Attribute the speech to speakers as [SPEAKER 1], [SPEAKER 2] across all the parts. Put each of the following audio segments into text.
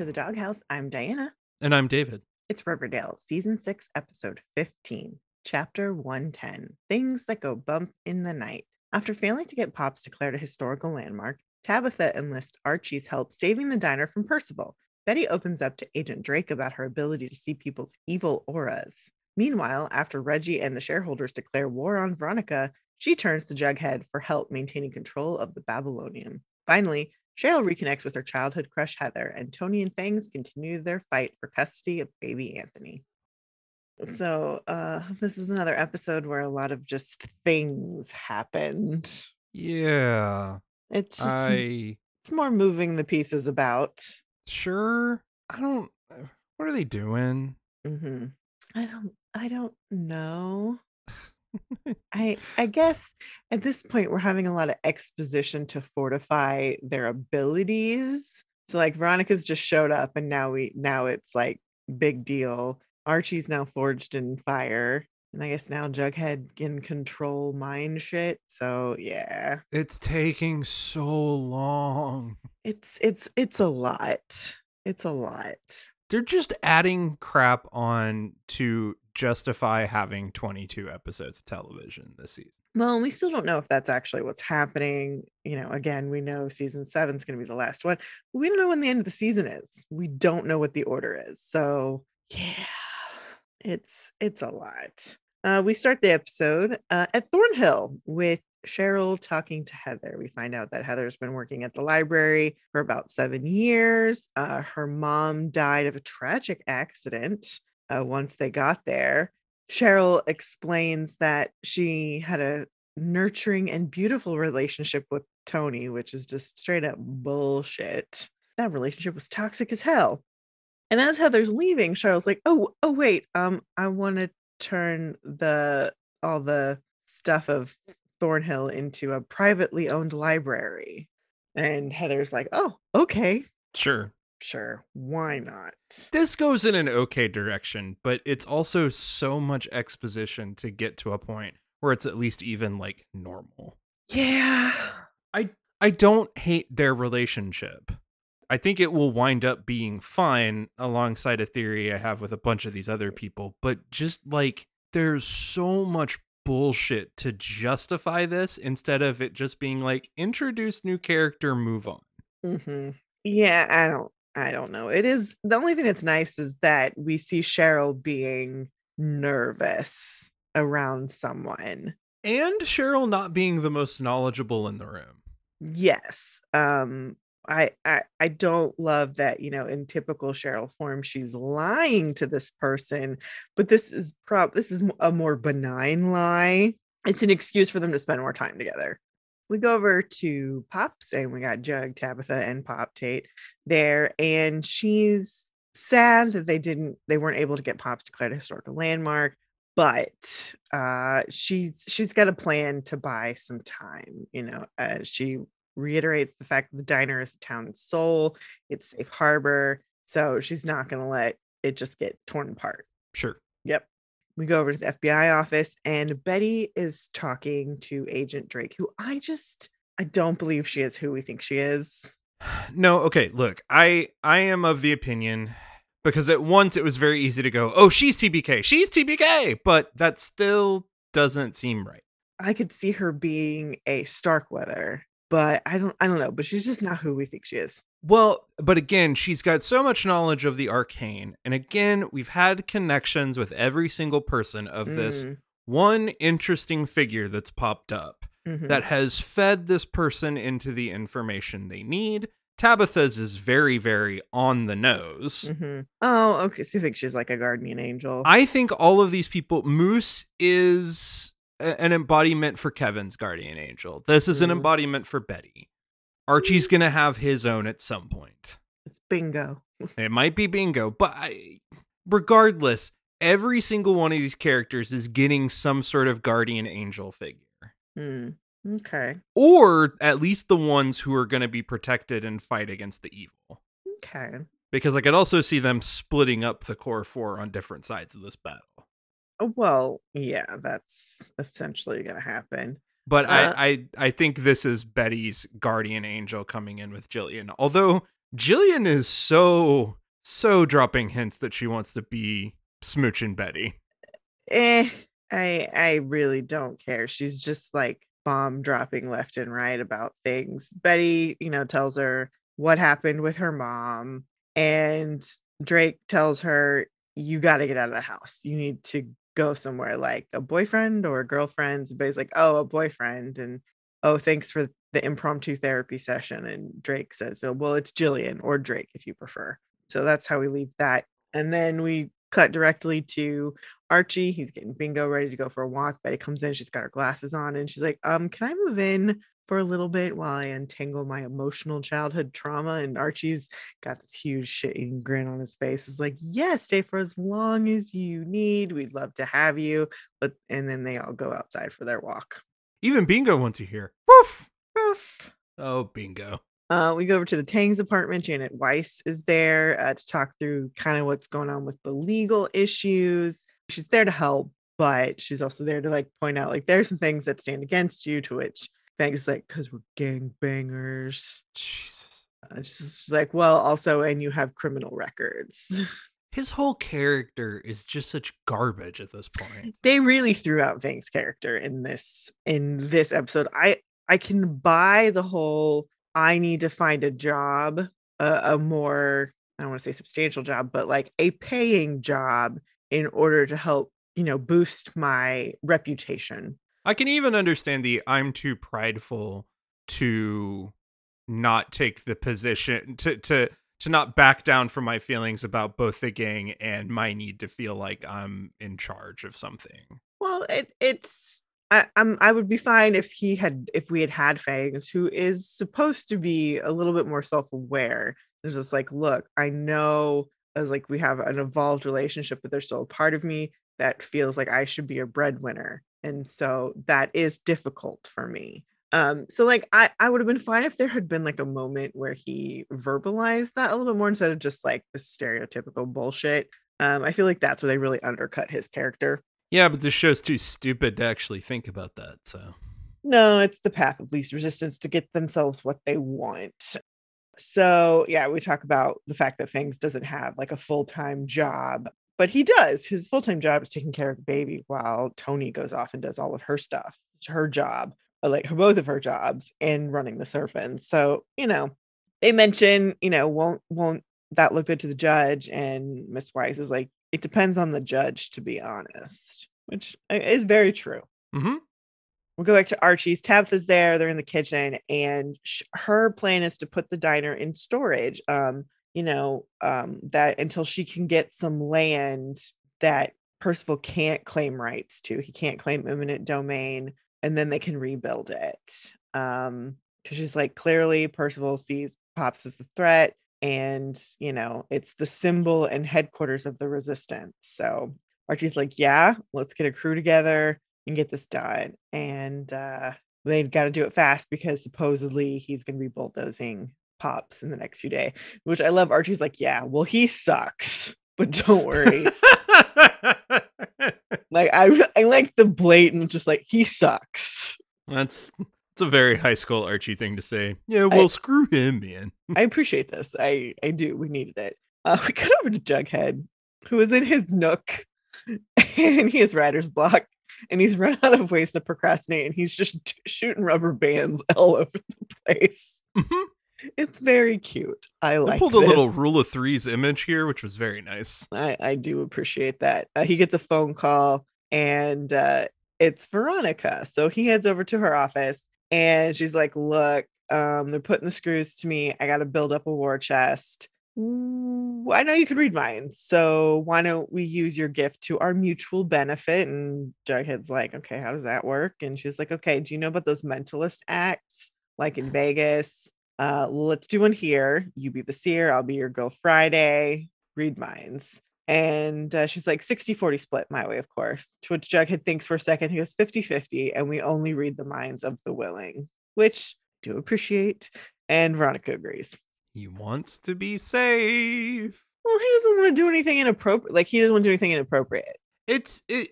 [SPEAKER 1] To the Doghouse. I'm Diana.
[SPEAKER 2] And I'm David.
[SPEAKER 1] It's Riverdale, Season 6, Episode 15, Chapter 110 Things That Go Bump in the Night. After failing to get Pops declared a historical landmark, Tabitha enlists Archie's help saving the diner from Percival. Betty opens up to Agent Drake about her ability to see people's evil auras. Meanwhile, after Reggie and the shareholders declare war on Veronica, she turns to Jughead for help maintaining control of the Babylonian. Finally, Cheryl reconnects with her childhood crush Heather, and Toni and Fangs continue their fight for custody of baby Anthony. So, uh, this is another episode where a lot of just things happened.
[SPEAKER 2] Yeah.
[SPEAKER 1] It's just
[SPEAKER 2] I
[SPEAKER 1] it's more moving the pieces about.
[SPEAKER 2] sure. I don't uh, what are they doing?
[SPEAKER 1] hmm I don't I don't know. I I guess at this point we're having a lot of exposition to fortify their abilities. So like Veronica's just showed up and now we now it's like big deal. Archie's now forged in fire. And I guess now Jughead can control mind shit. So yeah.
[SPEAKER 2] It's taking so long.
[SPEAKER 1] It's it's it's a lot. It's a lot.
[SPEAKER 2] They're just adding crap on to justify having 22 episodes of television this season.
[SPEAKER 1] Well, we still don't know if that's actually what's happening. You know, again, we know season seven is going to be the last one. But we don't know when the end of the season is. We don't know what the order is. So, yeah, it's it's a lot. Uh, we start the episode uh, at Thornhill with Cheryl talking to Heather. We find out that Heather's been working at the library for about seven years. Uh, her mom died of a tragic accident uh, once they got there. Cheryl explains that she had a nurturing and beautiful relationship with Toni, which is just straight up bullshit. That relationship was toxic as hell. And as Heather's leaving, Cheryl's like, "Oh, oh wait, um I want to turn the all the stuff of Thornhill into a privately owned library." And Heather's like, "Oh, okay,
[SPEAKER 2] Sure.
[SPEAKER 1] Sure, why not?"
[SPEAKER 2] This goes in an okay direction, but it's also so much exposition to get to a point where it's at least even like normal.
[SPEAKER 1] Yeah.
[SPEAKER 2] I I don't hate their relationship. I think it will wind up being fine alongside a theory I have with a bunch of these other people, but just like there's so much bullshit to justify this instead of it just being like introduce new character, move on.
[SPEAKER 1] hmm Yeah, I don't I don't know. It is the only thing that's nice is that we see Cheryl being nervous around someone.
[SPEAKER 2] And Cheryl not being the most knowledgeable in the room.
[SPEAKER 1] Yes. Um I, I I don't love that, you know, in typical Cheryl form, she's lying to this person, but this is prob this is a more benign lie. It's an excuse for them to spend more time together. We go over to Pops and we got Jug, Tabitha, and Pop Tate there, and she's sad that they didn't they weren't able to get Pops declared a historical landmark, but uh she's she's got a plan to buy some time, you know, uh, she reiterates the fact that the diner is the town's soul, it's safe harbor, so she's not going to let it just get torn apart.
[SPEAKER 2] Sure.
[SPEAKER 1] We go over to the FBI office and Betty is talking to Agent Drake, who I just I don't believe she is who we think she is.
[SPEAKER 2] No, okay, look, I I am of the opinion because at once it was very easy to go, "Oh, she's TBK. She's TBK." But that still doesn't seem right.
[SPEAKER 1] I could see her being a Starkweather, but I don't I don't know, but she's just not who we think she is.
[SPEAKER 2] Well, but again, she's got so much knowledge of the arcane. And again, we've had connections with every single person of this
[SPEAKER 1] Mm,
[SPEAKER 2] one interesting figure that's popped up
[SPEAKER 1] mhm.
[SPEAKER 2] that has fed this person into the information they need. Tabitha's is very, very on the nose.
[SPEAKER 1] Mhm. Oh, okay. So you think she's like a guardian angel?
[SPEAKER 2] I think all of these people, Moose is an embodiment for Kevin's guardian angel. This is an
[SPEAKER 1] Mhm.
[SPEAKER 2] embodiment for Betty. Archie's going to have his own at some point.
[SPEAKER 1] it's bingo.
[SPEAKER 2] It might be bingo, but I, regardless, every single one of these characters is getting some sort of guardian angel figure.
[SPEAKER 1] Hmm. Okay.
[SPEAKER 2] Or at least the ones who are going to be protected and fight against the evil.
[SPEAKER 1] Okay.
[SPEAKER 2] Because I could also see them splitting up the core four on different sides of this battle.
[SPEAKER 1] Oh, Well, yeah, that's essentially going to happen.
[SPEAKER 2] But
[SPEAKER 1] Uh,
[SPEAKER 2] I, I I think this is Betty's guardian angel coming in with Jillian. Although Jillian is so so dropping hints that she wants to be smooching Betty.
[SPEAKER 1] Eh, I I really don't care. She's just like bomb dropping left and right about things. Betty, you know, tells her what happened with her mom, and Drake tells her, You got to get out of the house. You need to go somewhere like a boyfriend or a girlfriend. Betty's like, Oh, a boyfriend. And oh, thanks for the impromptu therapy session. And Drake says, Oh, well, it's Jillian or Drake if you prefer. So that's how we leave that. And then we cut directly to Archie. He's getting bingo ready to go for a walk. Betty comes in, she's got her glasses on, and she's like, um, can I move in for a little bit while I untangle my emotional childhood trauma? And Archie's got this huge shit grin on his face. Is like, yes, stay for as long as you need. We'd love to have you. But and then they all go outside for their walk.
[SPEAKER 2] Even Bingo wants to hear. Woof!
[SPEAKER 1] Woof.
[SPEAKER 2] Oh, Bingo.
[SPEAKER 1] Uh, we go over to the Fangs apartment. Janet Weiss is there uh, to talk through kind of what's going on with the legal issues. She's there to help, but she's also there to like point out like there's some things that stand against you. To which Fangs like, because we're gang bangers.
[SPEAKER 2] Jesus.
[SPEAKER 1] Uh, she's like, well, also, and you have criminal records.
[SPEAKER 2] His whole character is just such garbage at this point.
[SPEAKER 1] They really threw out Fangs' character in this in this episode. I I can buy the whole I need to find a job, a, a more, I don't want to say substantial job, but like a paying job in order to help, you know, boost my reputation.
[SPEAKER 2] I can even understand the I'm too prideful to not take the position to to to not back down from my feelings about both the gang and my need to feel like I'm in charge of something.
[SPEAKER 1] Well, it it's I, am I would be fine if he had if we had had Fangs, who is supposed to be a little bit more self-aware. There's just like, look, I know as like we have an evolved relationship, but there's still a part of me that feels like I should be a breadwinner. And so that is difficult for me. Um, so like I, I would have been fine if there had been like a moment where he verbalized that a little bit more instead of just like the stereotypical bullshit. Um, I feel like that's where they really undercut his character.
[SPEAKER 2] Yeah, but this show's too stupid to actually think about that. So,
[SPEAKER 1] no, it's the path of least resistance to get themselves what they want. So, yeah, we talk about the fact that Fangs doesn't have like a full time job, but he does. His full time job is taking care of the baby while Toni goes off and does all of her stuff. Her job, like both of her jobs, and running the serpents. So, you know, they mention, you know, won't won't that look good to the judge? And Miss Weiss is like, it depends on the judge, to be honest, which uh, is very true.
[SPEAKER 2] Mm-hmm.
[SPEAKER 1] We'll go back to Archie's. Tabitha's there. They're in the kitchen, and sh- her plan is to put the diner in storage. Um, you know, um, that until she can get some land that Percival can't claim rights to. He can't claim eminent domain, and then they can rebuild it. Um, because she's like, clearly Percival sees Pops as the threat and you know it's the symbol and headquarters of the resistance. So archie's like yeah let's get a crew together and get this done. And uh they got to do it fast because supposedly he's going to be bulldozing pops in the next few days which i love. Archie's like yeah well he sucks but don't worry. Like i i like the blatant just like he sucks.
[SPEAKER 2] That's it's a very high school Archie thing to say. Yeah, well, I, screw him, man.
[SPEAKER 1] I appreciate this. I I do. We needed it. Uh, we cut over to Jughead, who is in his nook, and he has writer's block, and he's run out of ways to procrastinate, and he's just t- shooting rubber bands all over the place.
[SPEAKER 2] Mm-hmm.
[SPEAKER 1] It's very cute. I like.
[SPEAKER 2] I pulled
[SPEAKER 1] this.
[SPEAKER 2] a little rule of threes image here, which was very nice.
[SPEAKER 1] I I do appreciate that. Uh, he gets a phone call, and uh, it's Veronica. So he heads over to her office and she's like, "Look, um, they're putting the screws to me. I got to build up a war chest. I know you can read minds, so why don't we use your gift to our mutual benefit?" And Jughead's like, "Okay, how does that work?" And she's like, "Okay, do you know about those mentalist acts like in Vegas? Uh, let's do one here. You be the seer, I'll be your girl Friday. Read minds." And uh, she's like 60 40 split my way, of course. To which Jughead thinks for a second. He goes 50 50, and we only read the minds of the willing, which I do appreciate. And Veronica agrees.
[SPEAKER 2] He wants to be safe.
[SPEAKER 1] Well, he doesn't want to do anything inappropriate. Like he doesn't want to do anything inappropriate.
[SPEAKER 2] It's it,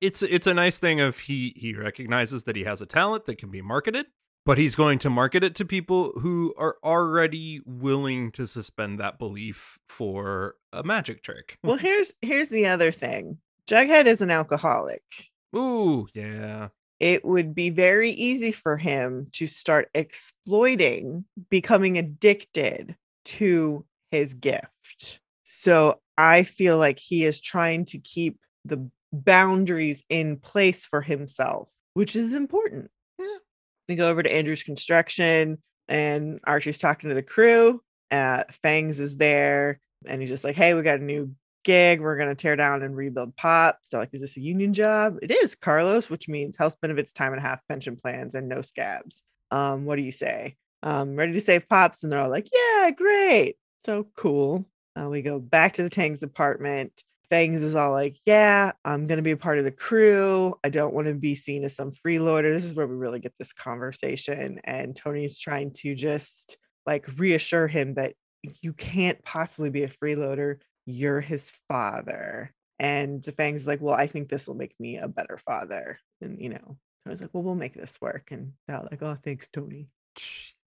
[SPEAKER 2] it's it's a nice thing of he he recognizes that he has a talent that can be marketed but he's going to market it to people who are already willing to suspend that belief for a magic trick.
[SPEAKER 1] well, here's here's the other thing. Jughead is an alcoholic.
[SPEAKER 2] Ooh, yeah.
[SPEAKER 1] It would be very easy for him to start exploiting, becoming addicted to his gift. So I feel like he is trying to keep the boundaries in place for himself, which is important.
[SPEAKER 2] Yeah.
[SPEAKER 1] We go over to Andrew's construction, and Archie's talking to the crew. Uh, Fangs is there, and he's just like, "Hey, we got a new gig. We're gonna tear down and rebuild Pops." They're like, "Is this a union job?" It is, Carlos, which means health benefits, time and a half pension plans, and no scabs. Um, what do you say? Um, ready to save Pops? And they're all like, "Yeah, great." So cool. Uh, we go back to the Fangs apartment. Fangs is all like, Yeah, I'm going to be a part of the crew. I don't want to be seen as some freeloader. This is where we really get this conversation. And Toni's trying to just like reassure him that you can't possibly be a freeloader. You're his father. And Fangs is like, Well, I think this will make me a better father. And, you know, Toni's like, Well, we'll make this work. And they're like, Oh, thanks, Toni.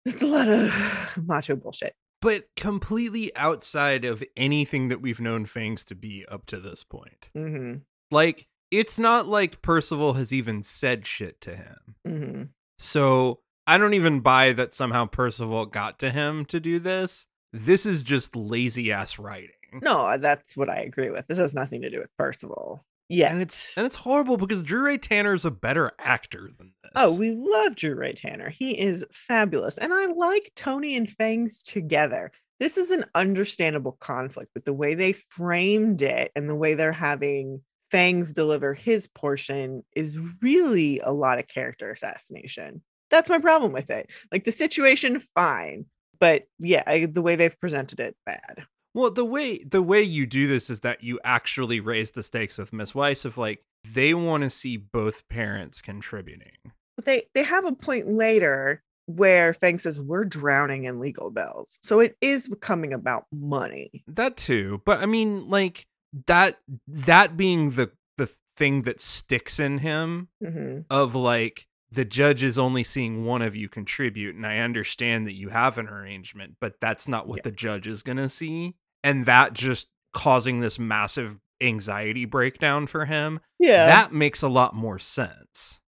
[SPEAKER 1] It's a lot of macho bullshit
[SPEAKER 2] but completely outside of anything that we've known Fangs to be up to this point.
[SPEAKER 1] Mm-hmm.
[SPEAKER 2] Like, it's not like Percival has even said shit to him.
[SPEAKER 1] Mm-hmm.
[SPEAKER 2] So I don't even buy that somehow Percival got to him to do this. This is just lazy ass writing.
[SPEAKER 1] No, that's what I agree with. This has nothing to do with Percival. Yeah.
[SPEAKER 2] And it's and it's horrible because Drew Ray Tanner is a better actor than this.
[SPEAKER 1] Oh, we love Drew Ray Tanner. He is fabulous. And I like Toni and Fangs together. This is an understandable conflict, but the way they framed it and the way they're having Fangs deliver his portion is really a lot of character assassination. That's my problem with it. Like the situation, fine. But yeah, I, the way they've presented it, bad.
[SPEAKER 2] Well, the way the way you do this is that you actually raise the stakes with Miss Weiss of like they want to see both parents contributing.
[SPEAKER 1] But they they have a point later where Fang says we're drowning in legal bills. So it is becoming about money.
[SPEAKER 2] That too. But I mean like that that being the the thing that sticks in him
[SPEAKER 1] mm-hmm.
[SPEAKER 2] of like the judge is only seeing one of you contribute and i understand that you have an arrangement but that's not what
[SPEAKER 1] Yeah.
[SPEAKER 2] the judge is going to see and that just causing this massive anxiety breakdown for him
[SPEAKER 1] Yeah.
[SPEAKER 2] that makes a lot more sense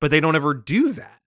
[SPEAKER 2] but they don't ever do that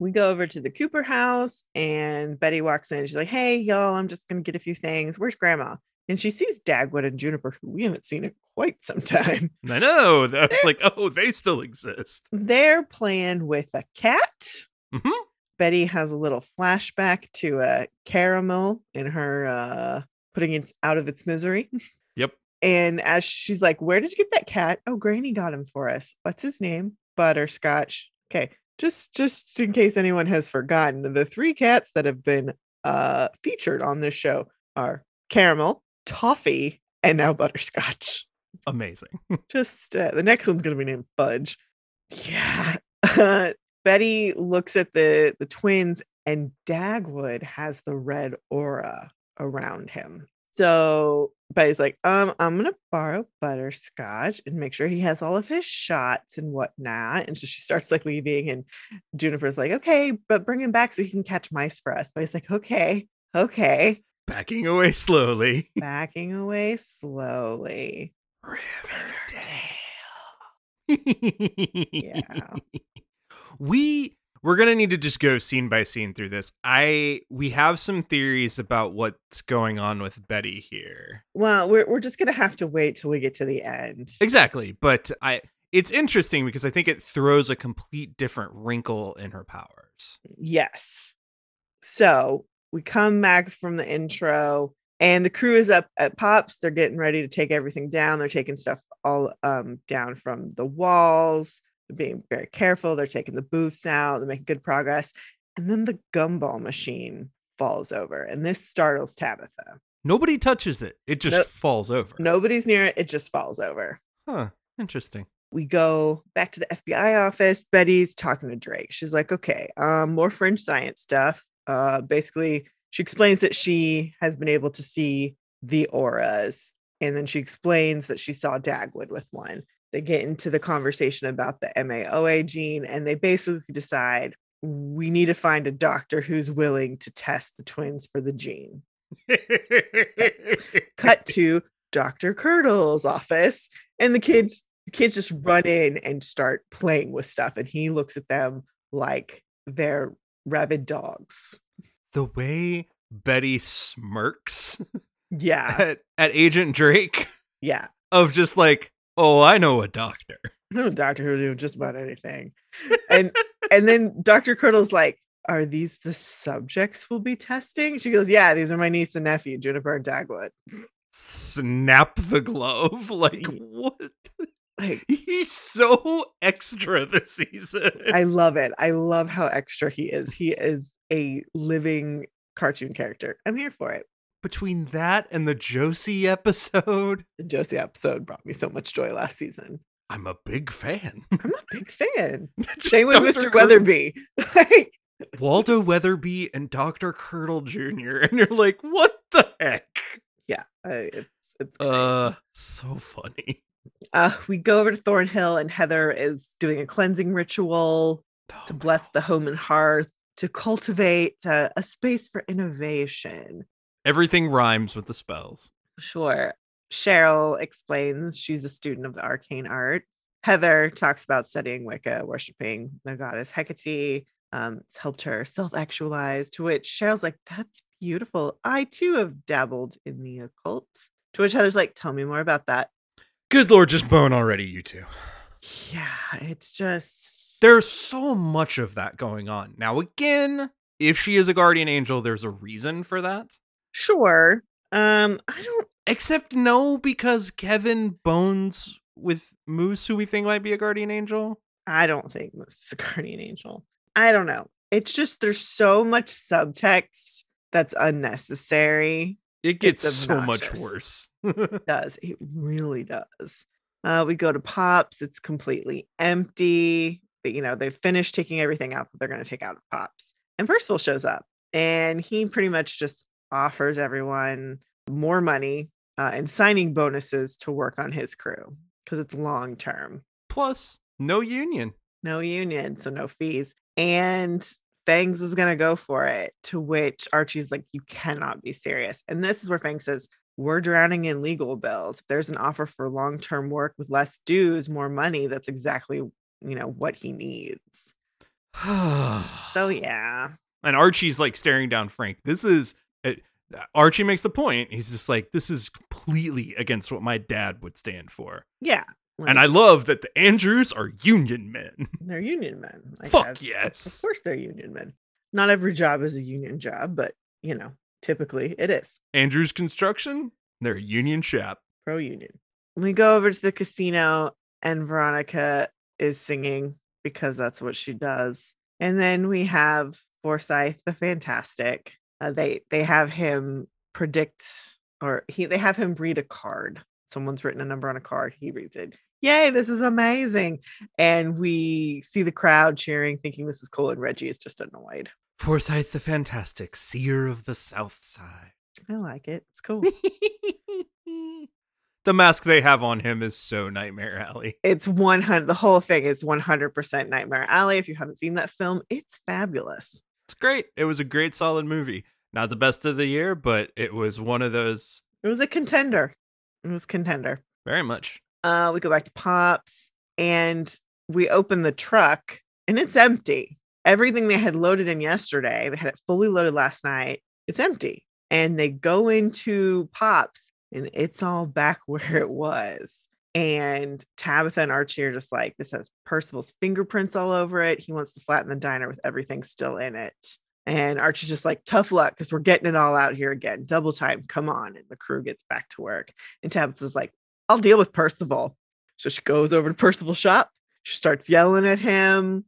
[SPEAKER 1] we go over to the Cooper house and Betty walks in. She's like, Hey, y'all, I'm just going to get a few things. Where's grandma? And she sees Dagwood and Juniper, who we haven't seen in quite some time.
[SPEAKER 2] i know that's like oh they still exist
[SPEAKER 1] They're playing with a cat.
[SPEAKER 2] Mhm.
[SPEAKER 1] Betty has a little flashback to a caramel in her uh putting it out of its misery.
[SPEAKER 2] yep
[SPEAKER 1] And as she's like, Where did you get that cat? Oh, Granny got him for us. What's his name? Butterscotch. Okay. Just just in case anyone has forgotten, the three cats that have been uh featured on this show are Caramel, Toffee, and now Butterscotch.
[SPEAKER 2] amazing
[SPEAKER 1] Just uh, the next one's gonna be named Fudge. Yeah. Betty looks at the the twins, and Dagwood has the red aura around him. So Betty's like, um, I'm gonna borrow butterscotch and make sure he has all of his shots and whatnot. And so she starts like leaving, and Juniper's like, okay, but bring him back so he can catch mice for us. But he's like, okay, okay,
[SPEAKER 2] backing away slowly
[SPEAKER 1] backing away slowly. Riverdale. yeah.
[SPEAKER 2] we we're gonna need to just go scene by scene through this i we have some theories about what's going on with betty here
[SPEAKER 1] Well, we're we're just gonna have to wait till we get to the end.
[SPEAKER 2] exactly but i it's interesting because i think it throws a complete different wrinkle in her powers
[SPEAKER 1] Yes. So we come back from the intro, and the crew is up at Pops. They're getting ready to take everything down. They're taking stuff all um, down from the walls. Being very careful. They're taking the booths out. They're making good progress. And then the gumball machine falls over, and this startles Tabitha.
[SPEAKER 2] nobody touches it it just
[SPEAKER 1] Nope.
[SPEAKER 2] falls over
[SPEAKER 1] Nobody's near it. It just falls over.
[SPEAKER 2] huh interesting
[SPEAKER 1] we go back to the FBI office. Betty's talking to Drake. She's like, okay, um, more fringe science stuff. Uh, basically, she explains that she has been able to see the auras. And then she explains that she saw Dagwood with one. They get into the conversation about the MAOA gene, and they basically decide we need to find a doctor who's willing to test the twins for the gene. Cut to Dr. Curdle's office, and the kids the kids just run in and start playing with stuff, and he looks at them like they're rabid dogs.
[SPEAKER 2] the way Betty smirks
[SPEAKER 1] Yeah,
[SPEAKER 2] at, at Agent Drake
[SPEAKER 1] yeah.
[SPEAKER 2] of just like, oh, I know a doctor.
[SPEAKER 1] I know a doctor who knew just about anything. And and then Dr. Curdle's like, Are these the subjects we'll be testing? She goes, Yeah, these are my niece and nephew, Juniper and Dagwood.
[SPEAKER 2] Snap the glove. Like, what?
[SPEAKER 1] Like,
[SPEAKER 2] He's so extra this season.
[SPEAKER 1] I love it. I love how extra he is. He is a living cartoon character. I'm here for it.
[SPEAKER 2] Between that and the Josie episode,
[SPEAKER 1] The Josie episode brought me so much joy last season.
[SPEAKER 2] I'm a big fan.
[SPEAKER 1] I'm a big fan. Same with Mr. Weatherby. like,
[SPEAKER 2] Waldo Weatherby and Dr. Curdle Jr. And you're like, what the heck?
[SPEAKER 1] yeah, uh, it's it's great.
[SPEAKER 2] Uh, so funny.
[SPEAKER 1] Uh, we go over to Thornhill, and Heather is doing a cleansing ritual
[SPEAKER 2] Oh
[SPEAKER 1] to bless the home and hearth, to cultivate uh, a space for innovation.
[SPEAKER 2] Everything rhymes with the spells.
[SPEAKER 1] Sure. Cheryl explains she's a student of the arcane art. Heather talks about studying Wicca, worshiping the goddess Hecate. Um, it's helped her self actualize, to which Cheryl's like, That's beautiful. I too have dabbled in the occult. To which Heather's like, Tell me more about that.
[SPEAKER 2] Good lord, just bone already, you two.
[SPEAKER 1] Yeah, it's just.
[SPEAKER 2] There's so much of that going on. Now, again, if she is a guardian angel, there's a reason for that.
[SPEAKER 1] Sure. Um, I don't
[SPEAKER 2] Except no, because Kevin bones with Moose, who we think might be a guardian angel.
[SPEAKER 1] I don't think Moose is a guardian angel. I don't know. It's just there's so much subtext that's unnecessary.
[SPEAKER 2] It gets so much worse.
[SPEAKER 1] It does. It really does. Uh, we go to Pops. It's completely empty. But, You know, they've finished taking everything out that they're going to take out of Pops. And Percival shows up and he pretty much just offers everyone more money uh, and signing bonuses to work on his crew because it's long term.
[SPEAKER 2] Plus, no union.
[SPEAKER 1] no union, so no fees. And Fangs is gonna go for it. To which Archie's like, "You cannot be serious." And this is where Fangs says, "We're drowning in legal bills. If there's an offer for long-term work with less dues, more money, that's exactly you know what he needs." So yeah,
[SPEAKER 2] and Archie's like staring down Frank. This is uh, Archie makes the point. He's just like, this is completely against what my dad would stand for.
[SPEAKER 1] yeah.
[SPEAKER 2] And I love that the Andrews are union men.
[SPEAKER 1] they're union men. I
[SPEAKER 2] Fuck
[SPEAKER 1] guess. Of
[SPEAKER 2] yes.
[SPEAKER 1] course, they're union men. Not every job is a union job, but you know, typically it is.
[SPEAKER 2] Andrews Construction, they're a union shop.
[SPEAKER 1] pro union. We go over to the casino, and Veronica is singing because that's what she does. And then we have Forsythe the Fantastic. Uh, they they have him predict, or he they have him read a card. Someone's written a number on a card. He reads it. Yay! This is amazing. And we see the crowd cheering, thinking this is cool. And Reggie is just annoyed.
[SPEAKER 2] Forsythe the Fantastic, seer of the South Side.
[SPEAKER 1] I like it. It's cool.
[SPEAKER 2] the mask they have on him is so Nightmare Alley.
[SPEAKER 1] it's 100 the whole thing is 100% nightmare alley if you haven't seen that film it's fabulous
[SPEAKER 2] It's great. It was a great, solid movie. Not the best of the year, but it was one of those
[SPEAKER 1] it was a contender. It was contender.
[SPEAKER 2] Very much.
[SPEAKER 1] uh we go back to pops and we open the truck and it's empty. Everything they had loaded in yesterday they had it fully loaded last night it's empty. And they go into pops and it's all back where it was. And tabitha and archie are just like this has percival's fingerprints all over it. He wants to flatten the diner with everything still in it and archie's just like tough luck because we're getting it all out here again. Double time come on and the crew gets back to work and tabitha's like i'll deal with percival. So she goes over to percival's shop she starts yelling at him.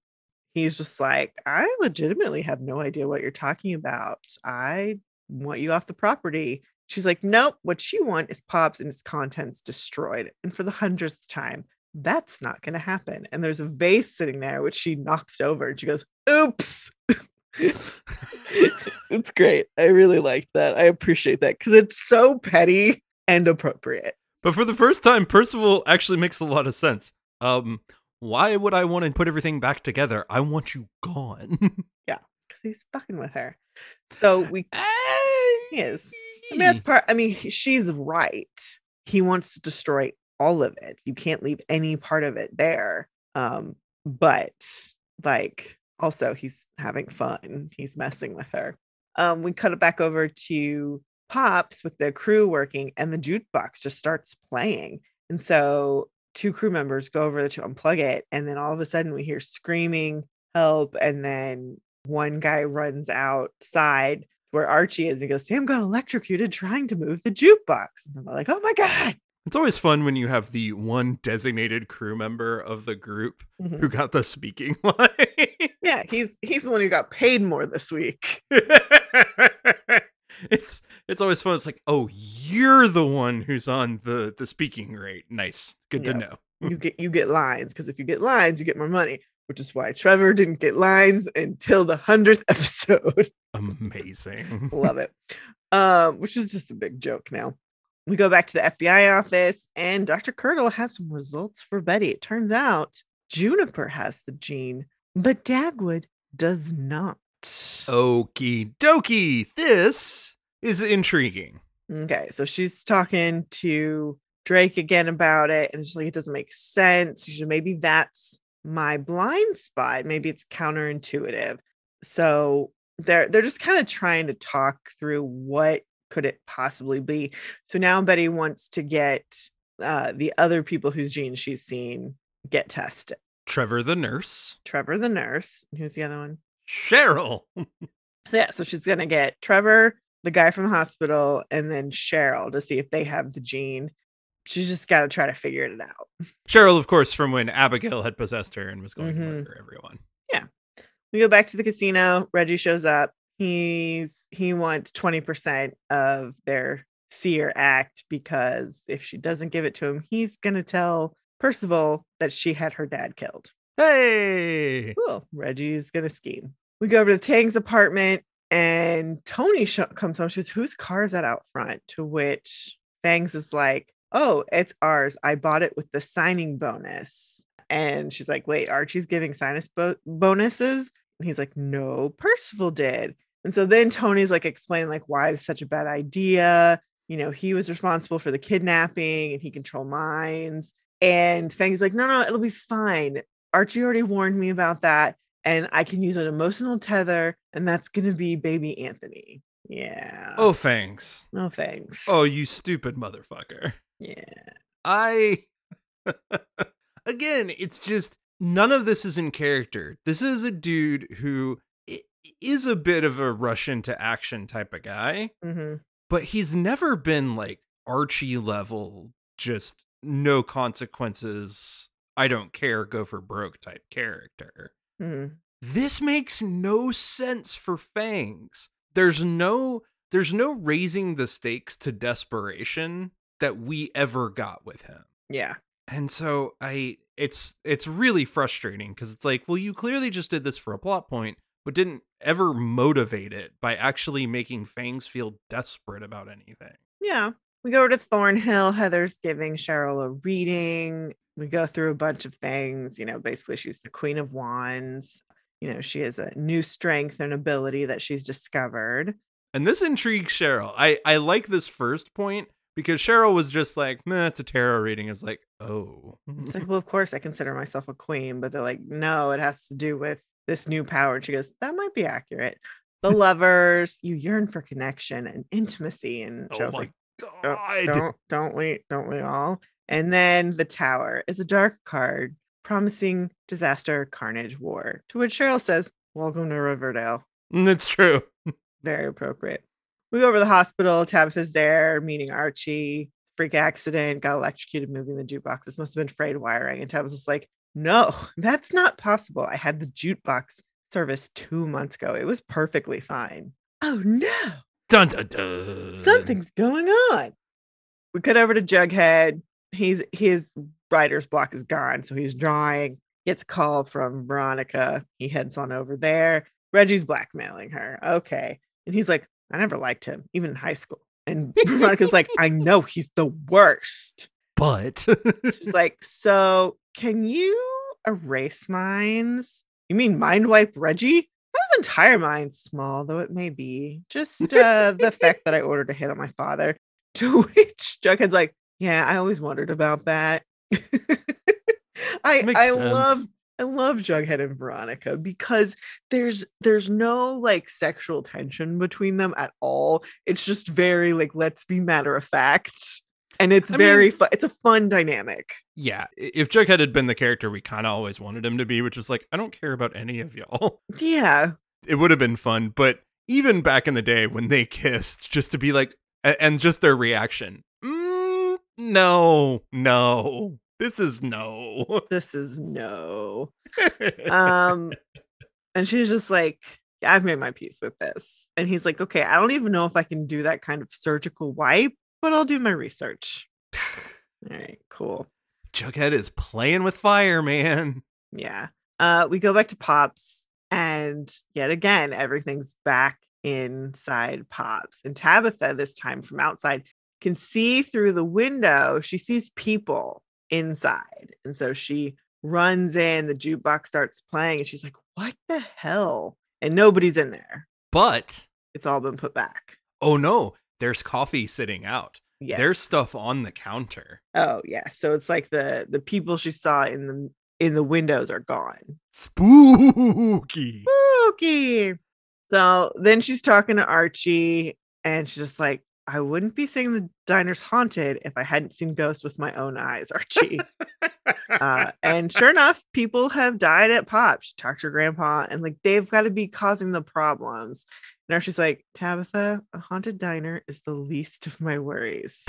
[SPEAKER 1] He's just like i legitimately have no idea what you're talking about. I want you off the property. She's like nope what you want is pops and its contents destroyed and for the hundredth time that's not going to happen. And there's a vase sitting there which she knocks over and she goes oops it's great i really like that i appreciate that because it's so petty and appropriate
[SPEAKER 2] But for the first time, Percival actually makes a lot of sense. Um, why would I want to put everything back together? I want you gone.
[SPEAKER 1] yeah, because he's fucking with her. So we he is. I mean, that's part. I mean, she's right. He wants to destroy all of it. You can't leave any part of it there. Um, but like also he's having fun. He's messing with her. Um, we cut it back over to Pops with the crew working, and the jukebox just starts playing. And so two crew members go over to unplug it, and then all of a sudden we hear screaming, help, and then one guy runs outside where Archie is and goes, Sam got electrocuted trying to move the jukebox. And I'm like, oh my God.
[SPEAKER 2] It's always fun when you have the one designated crew member of the group mm-hmm. who got the speaking line.
[SPEAKER 1] yeah, he's he's the one who got paid more this week.
[SPEAKER 2] it's it's always fun. It's like, oh, you're the one who's on the the speaking rate. Nice, good to know.
[SPEAKER 1] you get you get lines because if you get lines, you get more money. Which is why Trevor didn't get lines until the hundredth episode.
[SPEAKER 2] Amazing,
[SPEAKER 1] love it. Um, which is just a big joke now. We go back to the FBI office, and Dr. Curdle has some results for Betty. It turns out Juniper has the gene, but Dagwood does not.
[SPEAKER 2] Okie dokie. This is intriguing.
[SPEAKER 1] Okay, so she's talking to Drake again about it, and it's like it doesn't make sense. Maybe that's my blind spot. Maybe it's counterintuitive. So they're they're just kind of trying to talk through what could it possibly be? So now Betty wants to get uh, the other people whose genes she's seen get tested.
[SPEAKER 2] Trevor the nurse.
[SPEAKER 1] Trevor the nurse. Who's the other one?
[SPEAKER 2] Cheryl.
[SPEAKER 1] so yeah, so she's gonna get Trevor, the guy from the hospital, and then Cheryl to see if they have the gene. She's just got to try to figure it out.
[SPEAKER 2] Cheryl, of course, from when Abigail had possessed her and was going mm-hmm. to murder everyone.
[SPEAKER 1] Yeah. We go back to the casino. Reggie shows up he's he wants 20% of their seer act because if she doesn't give it to him he's going to tell percival that she had her dad killed.
[SPEAKER 2] Hey!
[SPEAKER 1] Cool reggie's going to scheme. We go over to tang's apartment and tony sh- comes home she says whose car is that out front? To which fangs is like oh it's ours. I bought it with the signing bonus. And she's like wait archie's giving sinus bo- bonuses? And he's like no percival did and so then Toni's like explaining like why it's such a bad idea. You know, he was responsible for the kidnapping and he controlled minds. And Fang's like, no, no, it'll be fine. Archie already warned me about that. And I can use an emotional tether, and that's gonna be baby Anthony. Yeah.
[SPEAKER 2] Oh, thanks.
[SPEAKER 1] No thanks.
[SPEAKER 2] Oh, you stupid motherfucker.
[SPEAKER 1] Yeah.
[SPEAKER 2] I again, it's just none of this is in character. This is a dude who is a bit of a rush into action type of guy,
[SPEAKER 1] mm-hmm.
[SPEAKER 2] but he's never been like Archie level, just no consequences. I don't care, go for broke type character.
[SPEAKER 1] Mm-hmm.
[SPEAKER 2] This makes no sense for Fangs. There's no there's no raising the stakes to desperation that we ever got with him.
[SPEAKER 1] Yeah.
[SPEAKER 2] And so I it's it's really frustrating because it's like, well, you clearly just did this for a plot point, but didn't ever motivate it by actually making Fangs feel desperate about anything.
[SPEAKER 1] Yeah. We go to Thornhill. Heather's giving Cheryl a reading. We go through a bunch of things. You know, basically, she's the Queen of Wands. You know, she has a new strength and ability that she's discovered.
[SPEAKER 2] And this intrigues Cheryl. I, I like this first point because Cheryl was just like, "Man, it's a tarot reading." It's like, oh,
[SPEAKER 1] it's like, well, of course I consider myself a queen, but they're like, no, it has to do with this new power. And she goes, that might be accurate. The lovers, you yearn for connection and intimacy, and
[SPEAKER 2] oh my
[SPEAKER 1] like,
[SPEAKER 2] god,
[SPEAKER 1] don't, don't we, don't we all? And then the tower is a dark card promising disaster, carnage, war. To which Cheryl says, "Welcome to Riverdale."
[SPEAKER 2] Mm, That's true.
[SPEAKER 1] Very appropriate. We go over to the hospital. Tabitha's there, meeting Archie. Freak accident, got electrocuted moving the jukebox. This must have been frayed wiring. And Tabitha's like, no, that's not possible. I had the jukebox service two months ago. It was perfectly fine. Oh no.
[SPEAKER 2] Dun dun dun.
[SPEAKER 1] Something's going on. We cut over to Jughead. He's his writer's block is gone. So he's drawing, gets a call from Veronica. He heads on over there. Reggie's blackmailing her. Okay. And he's like, I never liked him, even in high school. And Veronica's like, I know he's the worst.
[SPEAKER 2] But
[SPEAKER 1] she's like, so can you erase minds. You mean mind wipe Reggie? His entire mind, small though it may be, just uh, the fact that I ordered a hit on my father. To which Jughead's like, "Yeah, I always wondered about that." I I
[SPEAKER 2] sense.
[SPEAKER 1] love I love Jughead and Veronica because there's there's no like sexual tension between them at all. It's just very like let's be matter of fact. And it's
[SPEAKER 2] I
[SPEAKER 1] very
[SPEAKER 2] mean-
[SPEAKER 1] fun. It's a fun dynamic.
[SPEAKER 2] Yeah, if Jughead had been the character we kind of always wanted him to be, which is like, I don't care about any of y'all,
[SPEAKER 1] Yeah.
[SPEAKER 2] it would have been fun. But even back in the day when they kissed, just to be like, and just their reaction, mm, no, no, this is no.
[SPEAKER 1] This is no. Um and she's just like, I've made my peace with this. And he's like, okay, I don't even know if I can do that kind of surgical wipe, but I'll do my research. All right, cool.
[SPEAKER 2] Jughead is playing with fire, man.
[SPEAKER 1] Yeah. Uh we go back to Pops and yet again everything's back inside Pops. And Tabitha this time from outside can see through the window. She sees people inside. And so she runs in, the jukebox starts playing and she's like, "What the hell?" And nobody's in there.
[SPEAKER 2] But
[SPEAKER 1] It's all been put back.
[SPEAKER 2] oh no, there's coffee sitting out.
[SPEAKER 1] Yes.
[SPEAKER 2] There's stuff on the counter.
[SPEAKER 1] Oh, yeah. So it's like the the people she saw in the in the windows are gone.
[SPEAKER 2] Spooky.
[SPEAKER 1] spooky. So then she's talking to Archie, and she's just like, I wouldn't be saying the diner's haunted if I hadn't seen ghosts with my own eyes, Archie. uh, and sure enough, people have died at Pop. She talked to her grandpa, and like they've got to be causing the problems. And Archie's like, Tabitha, a haunted diner is the least of my worries.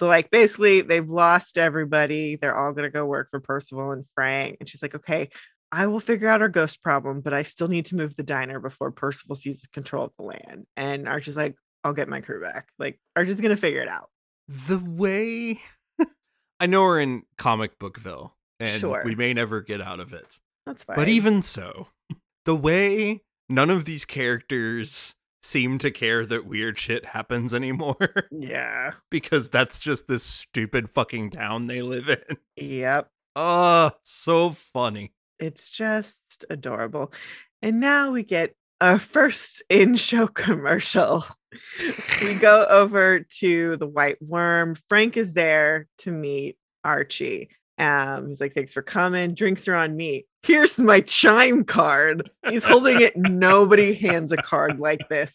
[SPEAKER 1] So like basically they've lost everybody. They're all gonna go work for Percival and Frank. And she's like, okay, I will figure out our ghost problem, but I still need to move the diner before Percival seizes control of the land. And Archie's like, I'll get my crew back. Like Archie's gonna figure it out.
[SPEAKER 2] the way I know we're in comic bookville and
[SPEAKER 1] Sure.
[SPEAKER 2] we may never get out of it.
[SPEAKER 1] That's fine.
[SPEAKER 2] But even so, the way none of these characters seem to care that weird shit happens anymore
[SPEAKER 1] yeah.
[SPEAKER 2] because that's just this stupid fucking town they live in.
[SPEAKER 1] Yep.
[SPEAKER 2] Oh, so funny.
[SPEAKER 1] It's just adorable. And now we get our first in show commercial. we go over to the White Worm. Frank is there to meet Archie. Um, he's like, Thanks for coming. Drinks are on me. Here's my Chime card. He's holding it. Nobody hands a card like this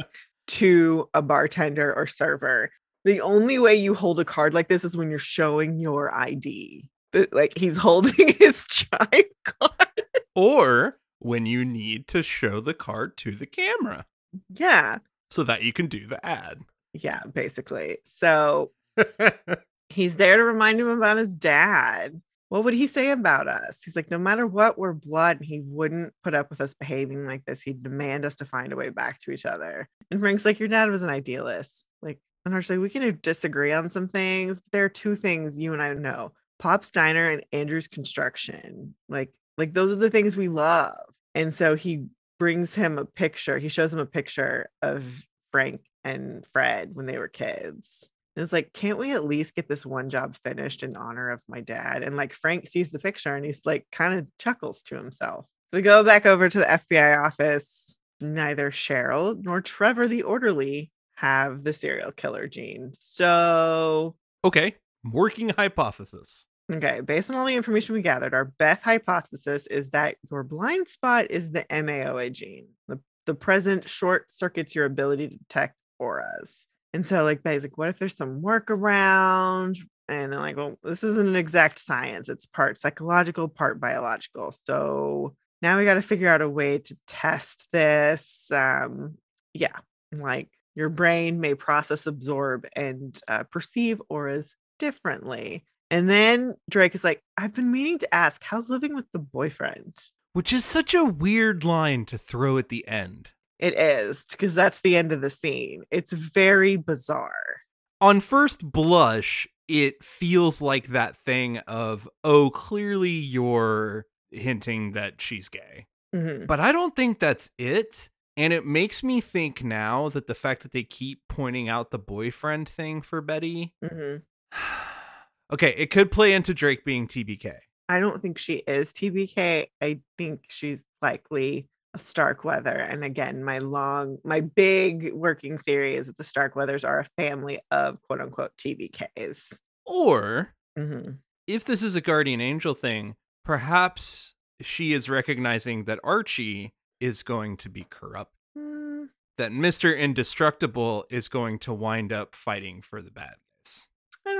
[SPEAKER 1] to a bartender or server. The only way you hold a card like this is when you're showing your ID. Like he's holding his Chime card.
[SPEAKER 2] Or when you need to show the card to the camera
[SPEAKER 1] Yeah.
[SPEAKER 2] so that you can do the ad.
[SPEAKER 1] Yeah, basically. So he's there to remind him about his dad. What would he say about us? He's like, no matter what, we're blood. And he wouldn't put up with us behaving like this. He'd demand us to find a way back to each other. And Frank's like, your dad was an idealist. Like, and Archie's like, we can disagree on some things. But there are two things you and I know Pop's Diner and Andrew's Construction. Like, like those are the things we love. And so he brings him a picture. He shows him a picture of Frank and Fred when they were kids. And it's like, can't we at least get this one job finished in honor of my dad? And like Frank sees the picture and he's like kind of chuckles to himself. So we go back over to the FBI office. Neither Cheryl nor Trevor the orderly have the serial killer gene. So
[SPEAKER 2] okay, working hypothesis.
[SPEAKER 1] Okay, based on all the information we gathered, our best hypothesis is that your blind spot is the MAOA gene. The, the present short circuits your ability to detect auras. And so, like, Betty's like, what if there's some workaround? And they're like, well, this isn't an exact science. It's part psychological, part biological. So now we got to figure out a way to test this. Um, yeah, like your brain may process, absorb, and uh, perceive auras differently. And then Drake is like, I've been meaning to ask, how's living with the boyfriend?
[SPEAKER 2] Which is such a weird line to throw at the end.
[SPEAKER 1] It is, because that's the end of the scene. It's very bizarre.
[SPEAKER 2] On first blush, it feels like that thing of, oh, clearly you're hinting that she's gay.
[SPEAKER 1] Mhm.
[SPEAKER 2] But I don't think that's it. And it makes me think now that the fact that they keep pointing out the boyfriend thing for Betty.
[SPEAKER 1] Mhm.
[SPEAKER 2] okay, it could play into Drake being TBK.
[SPEAKER 1] I don't think she is TBK. I think she's likely a Starkweather. And again, my long, my big working theory is that the Starkweathers are a family of quote unquote TBKs.
[SPEAKER 2] Or
[SPEAKER 1] hmm
[SPEAKER 2] if this is a guardian angel thing, perhaps she is recognizing that Archie is going to be corrupt.
[SPEAKER 1] Mm,
[SPEAKER 2] That Mr. Indestructible is going to wind up fighting for the bad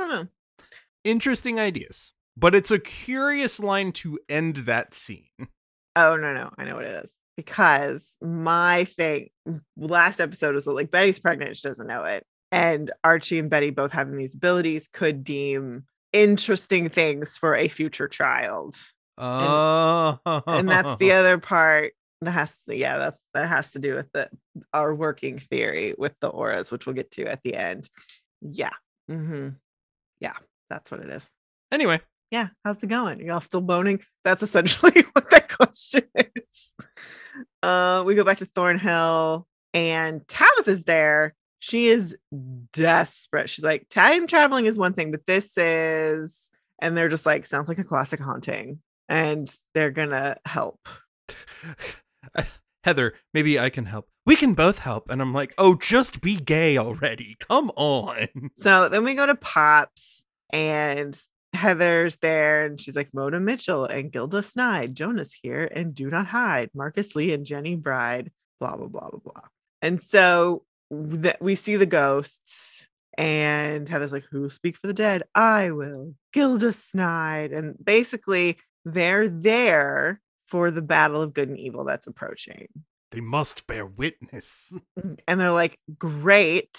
[SPEAKER 1] don't know.
[SPEAKER 2] Interesting ideas. But it's a curious line to end that scene.
[SPEAKER 1] Oh no, no, I know what it is. Because my thing last episode was that like Betty's pregnant, she doesn't know it. And Archie and Betty both having these abilities could deem interesting things for a future child.
[SPEAKER 2] Oh,
[SPEAKER 1] And that's the other part that has to, yeah, that's that has to do with the our working theory with the auras, which we'll get to at the end. Yeah. hmm Yeah, that's what it is.
[SPEAKER 2] Anyway,
[SPEAKER 1] Yeah, how's it going? Y'all still boning? That's essentially what that question is. Uh, we go back to Thornhill, and Tabitha's there. She is desperate. She's like, time traveling is one thing, but this is, and they're just like, sounds like a classic haunting, and they're gonna help.
[SPEAKER 2] Heather, maybe I can help. We can both help. And I'm like, oh, just be gay already. Come on.
[SPEAKER 1] So then we go to Pops, and Heather's there, and she's like, Mona Mitchell and Gilda Snide, Jonas here, and Do Not Hide, Marcus Lee and Jenny Bride, blah, blah, blah, blah, blah. And so that we see the ghosts, and Heather's like, Who speak for the dead? I will, Gilda Snide. And basically, they're there for the battle of good and evil that's approaching.
[SPEAKER 2] They must bear witness. Mm-hmm.
[SPEAKER 1] And they're like, great,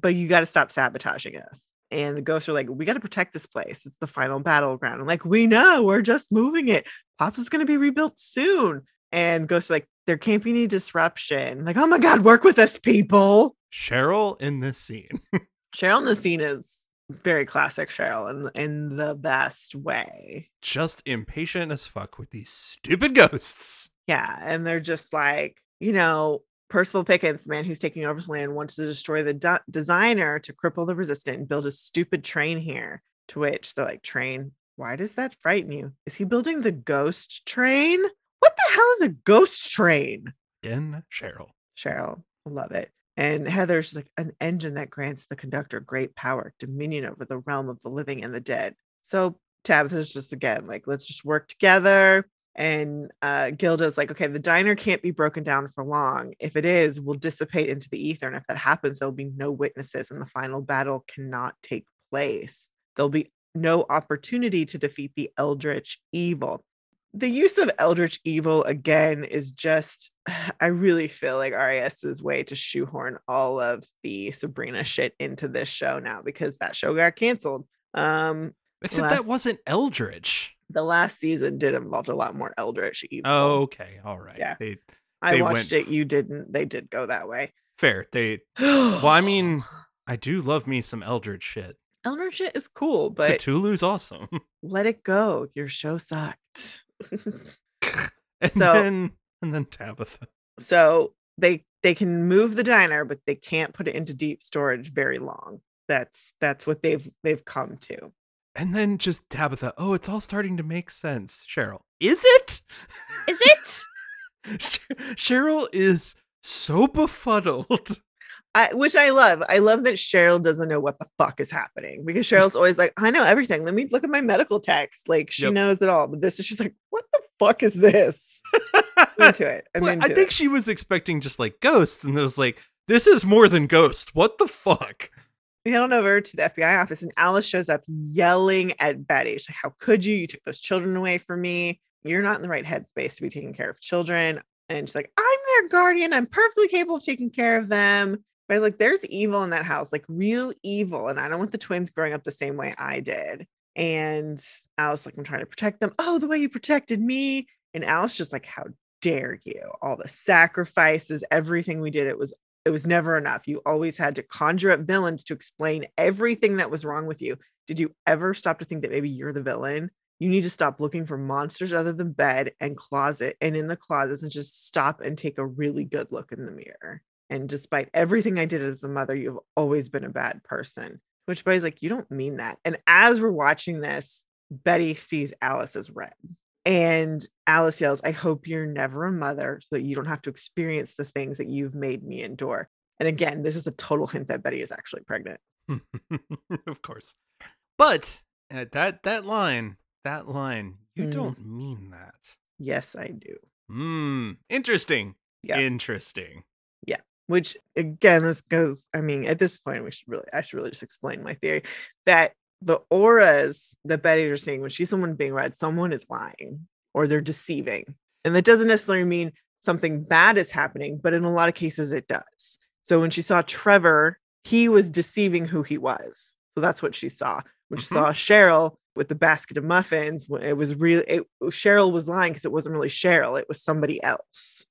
[SPEAKER 1] but you got to stop sabotaging us. And the ghosts are like, we got to protect this place. It's the final battleground. I'm like, we know, we're just moving it. Pops is going to be rebuilt soon. And ghosts are like, there can't be any disruption. I'm like, oh my God, work with us, people.
[SPEAKER 2] Cheryl in this scene.
[SPEAKER 1] Cheryl in the scene is very classic Cheryl in, in the best way.
[SPEAKER 2] Just impatient as fuck with these stupid ghosts.
[SPEAKER 1] Yeah. And they're just like, you know, Percival Pickens, the man who's taking over his land, wants to destroy the de- designer to cripple the resistant and build a stupid train here. To which they're like, Train, why does that frighten you? Is he building the ghost train? What the hell is a ghost train?
[SPEAKER 2] In Cheryl.
[SPEAKER 1] Cheryl, I love it. And Heather's like an engine that grants the conductor great power, dominion over the realm of the living and the dead. So Tabitha's just again like, let's just work together. And uh, Gilda's like, okay, the diner can't be broken down for long. If it is, we'll dissipate into the ether. And if that happens, there'll be no witnesses, and the final battle cannot take place. There'll be no opportunity to defeat the eldritch evil. The use of eldritch evil again is just, I really feel like RAS's way to shoehorn all of the Sabrina shit into this show now because that show got canceled. Um,
[SPEAKER 2] Except
[SPEAKER 1] Last-
[SPEAKER 2] that wasn't Eldritch.
[SPEAKER 1] the last season did involve a lot more eldritch evil.
[SPEAKER 2] Oh, okay. All right.
[SPEAKER 1] Yeah.
[SPEAKER 2] They
[SPEAKER 1] I watched
[SPEAKER 2] went-
[SPEAKER 1] it. You didn't. They did go that way.
[SPEAKER 2] fair. They well, I mean, I do love me some Eldritch shit.
[SPEAKER 1] eldritch shit is cool, but
[SPEAKER 2] Cthulhu's awesome.
[SPEAKER 1] let it go. Your show sucked.
[SPEAKER 2] and
[SPEAKER 1] So-
[SPEAKER 2] then and then Tabitha.
[SPEAKER 1] so they they can move the diner, but they can't put it into deep storage very long. That's that's what they've they've come to.
[SPEAKER 2] And then just Tabitha. Oh, it's all starting to make sense. Cheryl. Is it?
[SPEAKER 1] Is it?
[SPEAKER 2] Cheryl is so befuddled.
[SPEAKER 1] I, which I love. I love that Cheryl doesn't know what the fuck is happening because Cheryl's always like, I know everything. Let me look at my medical text. Like she
[SPEAKER 2] Yep.
[SPEAKER 1] knows it all. But this is she's like, what the fuck is this? Into it. I'm
[SPEAKER 2] Well,
[SPEAKER 1] into
[SPEAKER 2] I think
[SPEAKER 1] it.
[SPEAKER 2] she was expecting just like ghosts, and it was like, this is more than ghosts. What the fuck?
[SPEAKER 1] we head on over to the FBI office, and Alice shows up yelling at Betty. She's like, How could you? You took those children away from me. You're not in the right headspace to be taking care of children. And she's like, I'm their guardian. I'm perfectly capable of taking care of them. But I was like, there's evil in that house, like real evil. And I don't want the twins growing up the same way I did. And Alice, like, I'm trying to protect them. Oh, the way you protected me. And Alice just like, How dare you? All the sacrifices, everything we did, it was it was never enough. You always had to conjure up villains to explain everything that was wrong with you. Did you ever stop to think that maybe you're the villain? You need to stop looking for monsters other than bed and closet and in the closets and just stop and take a really good look in the mirror. And despite everything I did as a mother, you've always been a bad person. Which Betty's like, you don't mean that. And as we're watching this, Betty sees Alice as red. And Alice yells, I hope you're never a mother so that you don't have to experience the things that you've made me endure. And again, this is a total hint that Betty is actually pregnant.
[SPEAKER 2] of course. But uh, that that line, that line, you
[SPEAKER 1] Mm.
[SPEAKER 2] don't mean that.
[SPEAKER 1] Yes, I do.
[SPEAKER 2] Hmm. Interesting. Interesting.
[SPEAKER 1] Yeah.
[SPEAKER 2] Interesting.
[SPEAKER 1] Which again, this goes, I mean, at this point, we should really, I should really just explain my theory that the auras that Betty are seeing when she's someone being read, someone is lying or they're deceiving. And that doesn't necessarily mean something bad is happening, but in a lot of cases it does. So when she saw Trevor, he was deceiving who he was. So that's what she saw. When she
[SPEAKER 2] Mhm.
[SPEAKER 1] saw Cheryl with the basket of muffins, when it was really it, Cheryl was lying because it wasn't really Cheryl, it was somebody else.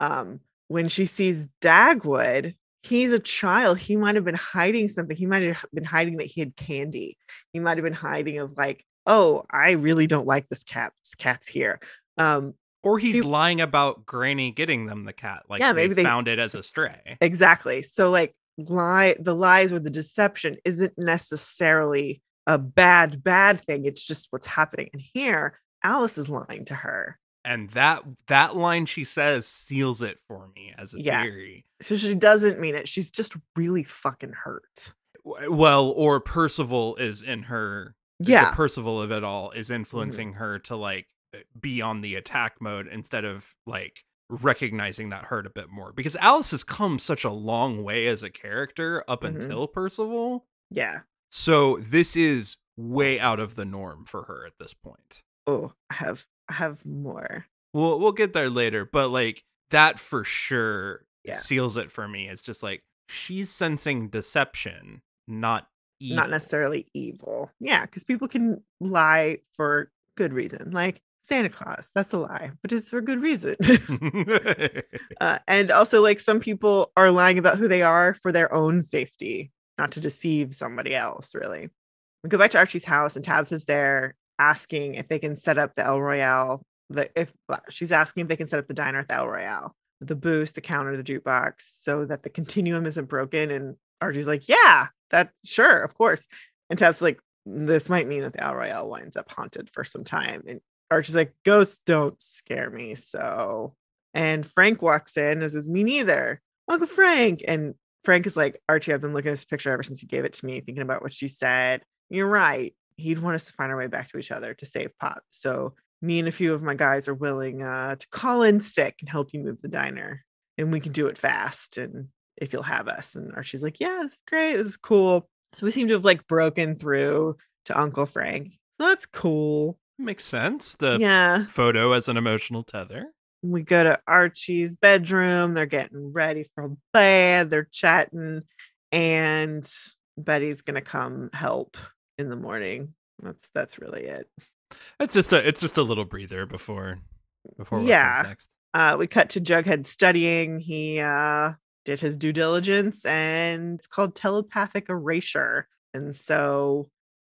[SPEAKER 1] Um, when she sees Dagwood, he's a child. He might have been hiding something. He might have been hiding that he had candy. He might have been hiding of like, oh, I really don't like this cat. This cat's here. Um,
[SPEAKER 2] Or he's
[SPEAKER 1] He-
[SPEAKER 2] lying about Granny getting them the cat. Like
[SPEAKER 1] Yeah,
[SPEAKER 2] they
[SPEAKER 1] they-
[SPEAKER 2] found it as a stray.
[SPEAKER 1] exactly. So like lie, the lies or the deception isn't necessarily a bad, bad thing. It's just what's happening. And here, Alice is lying to her.
[SPEAKER 2] And that that line she says seals it for me as a
[SPEAKER 1] Yeah.
[SPEAKER 2] theory.
[SPEAKER 1] So she doesn't mean it. She's just really fucking hurt.
[SPEAKER 2] Well, or Percival is in her
[SPEAKER 1] Yeah.
[SPEAKER 2] the Percival of it all is
[SPEAKER 1] Mm-hmm.
[SPEAKER 2] influencing her to like be on the attack mode instead of like recognizing that hurt a bit more because Alice has come such a long way as a character up
[SPEAKER 1] Mhm.
[SPEAKER 2] until Percival.
[SPEAKER 1] Yeah.
[SPEAKER 2] So this is way out of the norm for her at this point.
[SPEAKER 1] Oh, I have have more.
[SPEAKER 2] We'll we'll get there later, but like that for sure
[SPEAKER 1] Yeah.
[SPEAKER 2] seals it for me. It's just like she's sensing deception, not evil.
[SPEAKER 1] not necessarily evil. Yeah, because people can lie for good reason. Like Santa Claus, that's a lie, but it's for good reason. uh, and also, like some people are lying about who they are for their own safety, not to deceive somebody else. Really, we go back to Archie's house, and Tabitha's there asking if they can set up the El Royale. The if uh, she's asking if they can set up the diner at the El Royale, the booth, the counter, the jukebox, so that the continuum isn't broken. And Archie's like, "Yeah, that's sure, of course." And Tabitha's like, "This might mean that the El Royale winds up haunted for some time." And Archie's like, "Ghosts don't scare me." So, and Frank walks in and says, "Me neither, Uncle Frank." And Frank is like, "Archie, I've been looking at this picture ever since you gave it to me, thinking about what she said. You're right. He'd want us to find our way back to each other to save Pop. So." Me and a few of my guys are willing uh, to call in sick and help you move the diner, and we can do it fast. And if you'll have us. And Archie's like, yeah, it's great. This is cool. So we seem to have like broken through to Uncle Frank. So that's cool.
[SPEAKER 2] Makes sense. The
[SPEAKER 1] yeah.
[SPEAKER 2] photo as an emotional tether.
[SPEAKER 1] We go to Archie's bedroom. They're getting ready for bed. They're chatting. And Betty's gonna come help in the morning. That's that's really it.
[SPEAKER 2] It's just a it's just a little breather before before
[SPEAKER 1] Yeah.
[SPEAKER 2] next.
[SPEAKER 1] Uh, we cut to Jughead studying. He uh, did his due diligence, and it's called telepathic erasure. And so,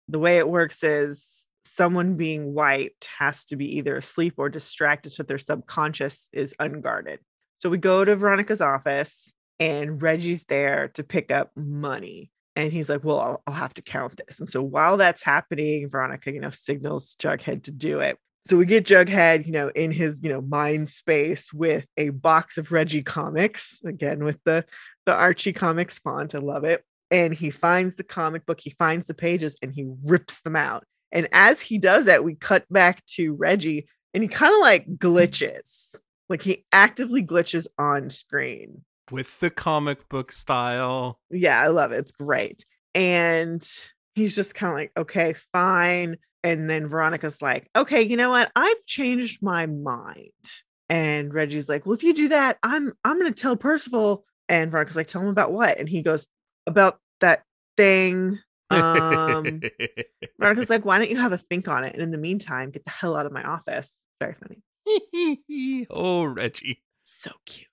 [SPEAKER 1] the way it works is someone being wiped has to be either asleep or distracted, so their subconscious is unguarded. So we go to Veronica's office, and Reggie's there to pick up money. And he's like, Well, I'll, I'll have to count this. And so while that's happening, Veronica, you know, signals Jughead to do it. So we get Jughead, you know, in his, you know, mind space with a box of Reggie comics, again with the the Archie comics font. I love it. And he finds the comic book, he finds the pages, and he rips them out. And as he does that, we cut back to Reggie, and he kind of like glitches, like he actively glitches on screen.
[SPEAKER 2] With the comic book style.
[SPEAKER 1] Yeah, I love it. It's great. And he's just kind of like, okay, fine. And then Veronica's like, okay, you know what? I've changed my mind. And Reggie's like, well, if you do that, I'm I'm gonna tell Percival. And Veronica's like, tell him about what? And he goes, about that thing. Um Veronica's like, why don't you have a think on it? And in the meantime, get the hell out of my office. Very funny.
[SPEAKER 2] oh, Reggie.
[SPEAKER 1] so cute.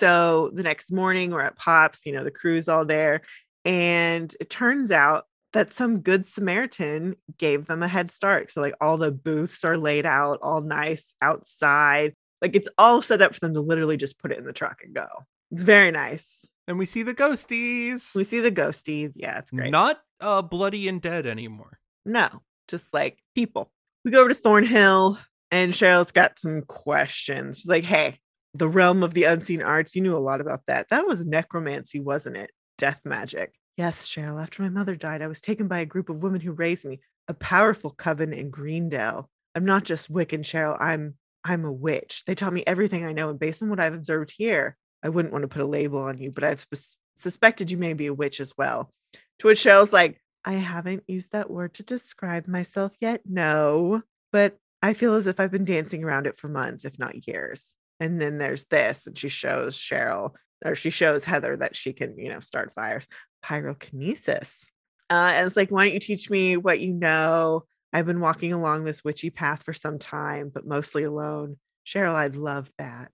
[SPEAKER 1] So the next morning, we're at Pops, you know, the crew's all there. And it turns out that some good Samaritan gave them a head start. So, like, all the booths are laid out all nice outside. Like, it's all set up for them to literally just put it in the truck and go. It's very nice.
[SPEAKER 2] And we see the ghosties.
[SPEAKER 1] We see the ghosties. Yeah, it's great.
[SPEAKER 2] Not uh bloody and dead anymore.
[SPEAKER 1] no, just like people. We go over to Thornhill, and Cheryl's got some questions. She's like, hey, the realm of the unseen arts, you knew a lot about that. That was necromancy, wasn't it? Death magic. Yes, Cheryl. After my mother died, I was taken by a group of women who raised me, a powerful coven in Greendale. I'm not just Wiccan, Cheryl. I'm I'm a witch. They taught me everything I know, and based on what I've observed here, I wouldn't want to put a label on you, but I've sp- suspected you may be a witch as well. To which Cheryl's like, I haven't used that word to describe myself yet. No, but I feel as if I've been dancing around it for months, if not years. And then there's this, and she shows Cheryl, or she shows Heather that she can, you know, start fires, pyrokinesis. Uh, and it's like, why don't you teach me what you know? I've been walking along this witchy path for some time, but mostly alone. Cheryl, I'd love that.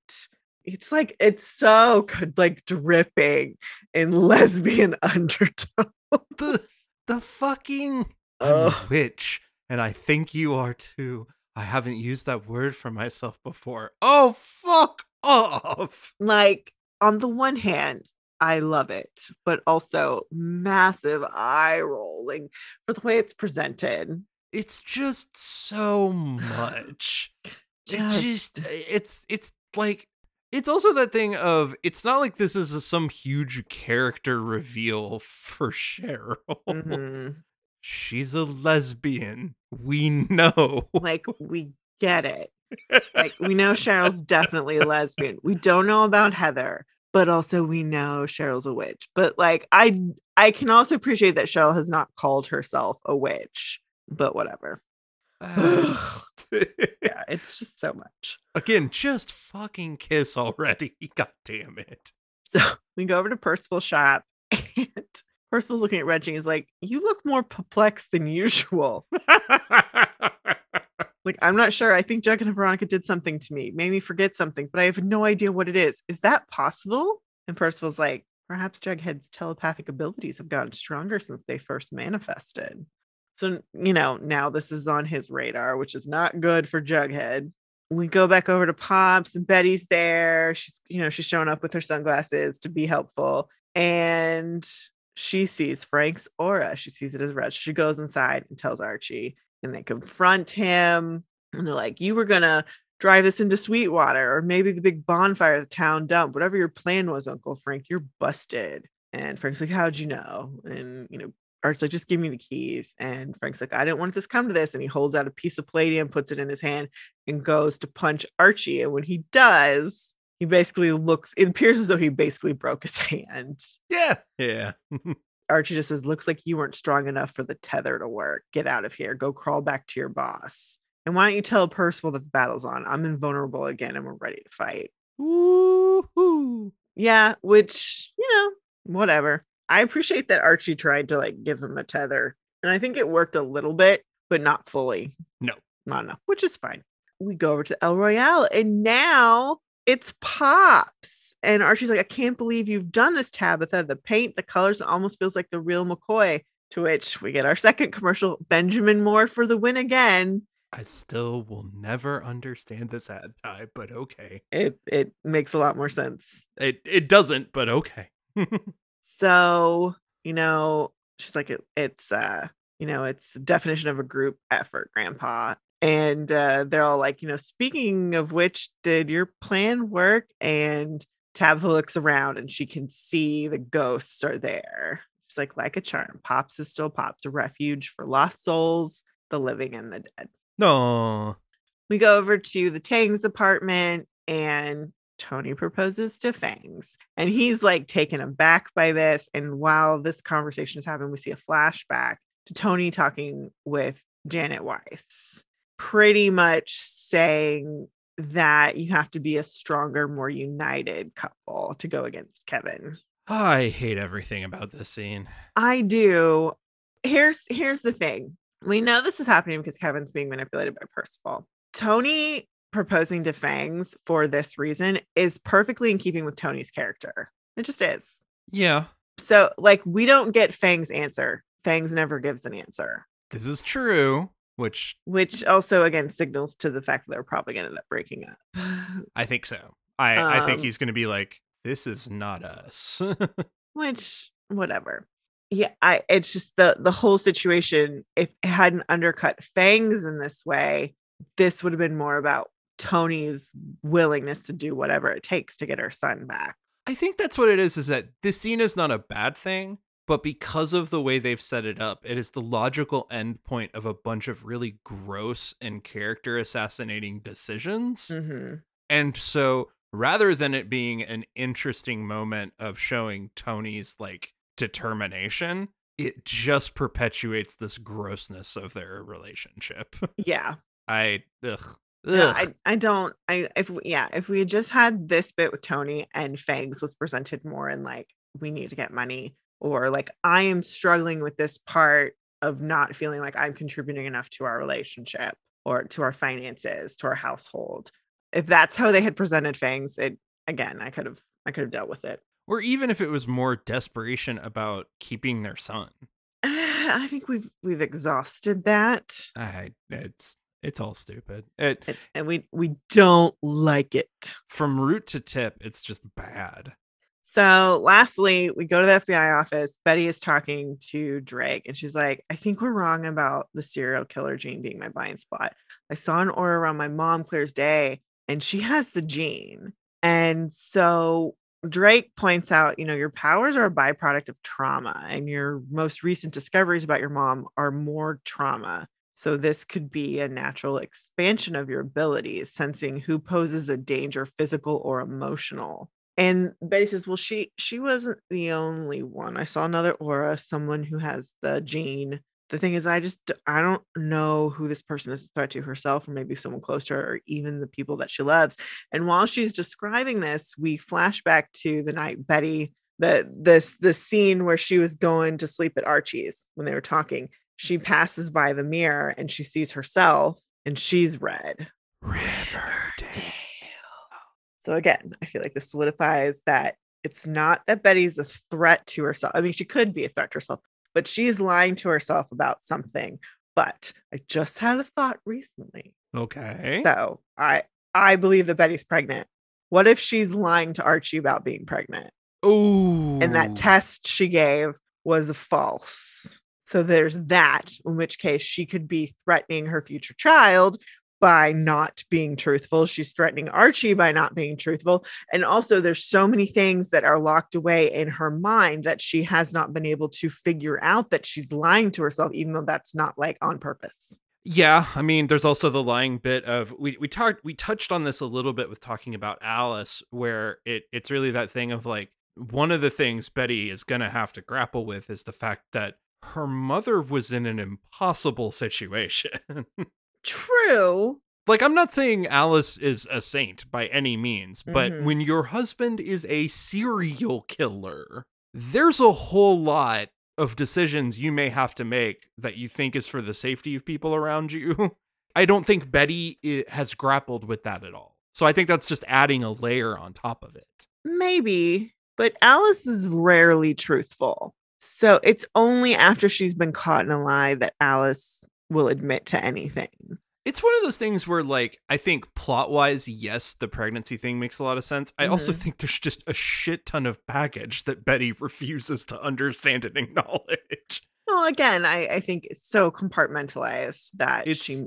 [SPEAKER 1] It's like it's so good, like dripping in lesbian undertone.
[SPEAKER 2] The the fucking I'm a witch, and I think you are too. I haven't used that word for myself before. Oh fuck off.
[SPEAKER 1] Like on the one hand, I love it, but also massive eye rolling for the way it's presented.
[SPEAKER 2] It's just so much. It just it's it's like it's also that thing of it's not like this is a, some huge character reveal for Cheryl.
[SPEAKER 1] Mhm.
[SPEAKER 2] She's a lesbian. We know.
[SPEAKER 1] Like we get it. Like we know Cheryl's definitely a lesbian. We don't know about Heather, but also we know Cheryl's a witch. But like I I can also appreciate that Cheryl has not called herself a witch, but whatever. Yeah, it's just so much.
[SPEAKER 2] Again, just fucking kiss already. God damn it.
[SPEAKER 1] So we go over to Percival's shop Percival's looking at Reggie. He's like, You look more perplexed than usual. Like, I'm not sure. I think Jughead and Veronica did something to me, made me forget something, but I have no idea what it is. Is that possible? And Percival's like, Perhaps Jughead's telepathic abilities have gotten stronger since they first manifested. So, you know, now this is on his radar, which is not good for Jughead. We go back over to Pops and Betty's there. She's, you know, she's showing up with her sunglasses to be helpful. And she sees Frank's aura. She sees it as red. She goes inside and tells Archie, and they confront him. And they're like, You were going to drive this into Sweetwater or maybe the big bonfire the town dump. Whatever your plan was, Uncle Frank, you're busted. And Frank's like, How'd you know? And, you know, Archie's like, Just give me the keys. And Frank's like, I didn't want this come to this. And he holds out a piece of palladium, puts it in his hand, and goes to punch Archie. And when he does, he basically looks, it appears as though he basically broke his hand.
[SPEAKER 2] yeah. Yeah.
[SPEAKER 1] Archie just says, Looks like you weren't strong enough for the tether to work. Get out of here. Go crawl back to your boss. And why don't you tell Percival that the battle's on? I'm invulnerable again and we're ready to fight.
[SPEAKER 2] Woo-hoo.
[SPEAKER 1] Yeah, which, you know, whatever. I appreciate that Archie tried to like give him a tether. And I think it worked a little bit, but not fully.
[SPEAKER 2] No.
[SPEAKER 1] Not enough, which is fine. We go over to El Royale and now it's Pops. And Archie's like, I can't believe you've done this, Tabitha. The paint, the colors, it almost feels like the real McCoy. To which we get our second commercial Benjamin Moore for the win again.
[SPEAKER 2] I still will never understand this ad type, but okay.
[SPEAKER 1] It it makes a lot more sense.
[SPEAKER 2] It it doesn't, but okay.
[SPEAKER 1] So, you know, she's like, it, it's, uh, you know, it's the definition of a group effort, Grandpa. And uh, they're all like, you know, speaking of which, did your plan work? And Tabitha looks around and she can see the ghosts are there. She's like, like a charm. Pops is still Pops, a refuge for lost souls, the living and the dead.
[SPEAKER 2] no.
[SPEAKER 1] We go over to the Fangs' apartment and Toni proposes to Fangs. And he's like taken aback by this. And while this conversation is happening, we see a flashback to Toni talking with Janet Weiss, pretty much saying that you have to be a stronger, more united couple to go against Kevin.
[SPEAKER 2] I hate everything about this scene.
[SPEAKER 1] I do. Here's here's the thing. We know this is happening because Kevin's being manipulated by Percival. Toni proposing to Fangs for this reason is perfectly in keeping with Toni's character. It just is.
[SPEAKER 2] Yeah,
[SPEAKER 1] So, like, we don't get Fangs' answer. Fangs never gives an answer,
[SPEAKER 2] this is true, which
[SPEAKER 1] which also again signals to the fact that they're probably going to end up breaking up.
[SPEAKER 2] I think so. I I think
[SPEAKER 1] Um,
[SPEAKER 2] he's going to be like, this is not us.
[SPEAKER 1] which, whatever. yeah, I it's just the the whole situation. If it hadn't undercut Fangs in this way, this would have been more about Toni's willingness to do whatever it takes to get her son back.
[SPEAKER 2] I think that's what it is. Is that this scene is not a bad thing, but because of the way they've set it up, it is the logical end point of a bunch of really gross and character assassinating decisions.
[SPEAKER 1] Mm-hmm.
[SPEAKER 2] And so rather than it being an interesting moment of showing Toni's like determination, it just perpetuates this grossness of their relationship.
[SPEAKER 1] Yeah.
[SPEAKER 2] I ugh.
[SPEAKER 1] I, I don't I if we- yeah if we had just had this bit with Toni and Fangs was presented more in like we need to get money or like I am struggling with this part of not feeling like I'm contributing enough to our relationship or to our finances to our household if that's how they had presented things it again I could have I could have dealt with it
[SPEAKER 2] or even if it was more desperation about keeping their son.
[SPEAKER 1] I think we've we've exhausted that
[SPEAKER 2] I it's it's all stupid. It
[SPEAKER 1] and, and we we don't like it.
[SPEAKER 2] from root to tip, it's just bad.
[SPEAKER 1] So, lastly, we go to the FBI office. Betty is talking to Drake, and she's like, I think we're wrong about the serial killer gene being my blind spot. I saw an aura around my mom Claire's day, and she has the gene. And so Drake points out, you know, your powers are a byproduct of trauma, and your most recent discoveries about your mom are more trauma. So, this could be a natural expansion of your abilities, sensing who poses a danger, physical or emotional. And Betty says, "Well, she she wasn't the only one. I saw another aura, someone who has the gene. The thing is, I just I don't know who this person is a threat to herself, or maybe someone close to her, or even the people that she loves." And while she's describing this, we flash back to the night Betty the this the scene where she was going to sleep at Archie's when they were talking. She passes by the mirror and she sees herself, and she's red.
[SPEAKER 2] Riverdale.
[SPEAKER 1] So again, I feel like this solidifies that it's not that Betty's a threat to herself. I mean, she could be a threat to herself, but she's lying to herself about something. But I just had a thought recently.
[SPEAKER 2] Okay.
[SPEAKER 1] So I I believe that Betty's pregnant. What if she's lying to Archie about being pregnant?
[SPEAKER 2] Oh.
[SPEAKER 1] And that test she gave was false. So there's that, in which case she could be threatening her future child by not being truthful. She's threatening Archie by not being truthful. And also, there's so many things that are locked away in her mind that she has not been able to figure out that she's lying to herself, even though that's not like on purpose.
[SPEAKER 2] Yeah, I mean, there's also the lying bit of we we talked we touched on this a little bit with talking about Alice, where it it's really that thing of like one of the things Betty is gonna have to grapple with is the fact that her mother was in an impossible situation.
[SPEAKER 1] True.
[SPEAKER 2] like I'm not saying Alice is a saint by any means, but
[SPEAKER 1] Mhm.
[SPEAKER 2] when your husband is a serial killer, there's a whole lot of decisions you may have to make that you think is for the safety of people around you. I don't think Betty has grappled with that at all. So I think that's just adding a layer on top of it.
[SPEAKER 1] Maybe, but Alice is rarely truthful. So it's only after she's been caught in a lie that Alice will admit to anything.
[SPEAKER 2] It's one of those things where, like, I think plot wise, yes, the pregnancy thing makes a lot of sense. I also
[SPEAKER 1] Mhm.
[SPEAKER 2] think there's just a shit ton of baggage that Betty refuses to understand and acknowledge.
[SPEAKER 1] Well, again, I, I think it's so compartmentalized that
[SPEAKER 2] It's-
[SPEAKER 1] she,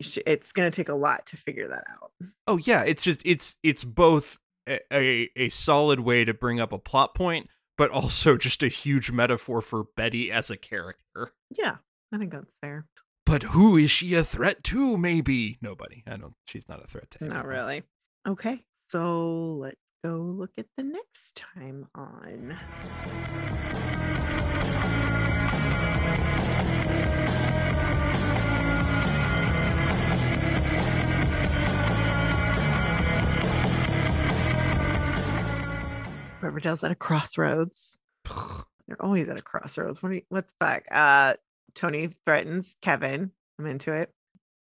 [SPEAKER 1] she it's going to take a lot to figure that out.
[SPEAKER 2] Oh yeah, it's just it's it's both a, a a solid way to bring up a plot point, but also just a huge metaphor for Betty as a character.
[SPEAKER 1] Yeah, I think that's fair.
[SPEAKER 2] But who is she a threat to? Maybe nobody. I don't. She's not a threat to.
[SPEAKER 1] Not really. Okay, so let's go look at the next time on. Riverdale's at a crossroads. They're always at a crossroads. What, you, what the fuck? Uh, Toni threatens Kevin. I'm into it.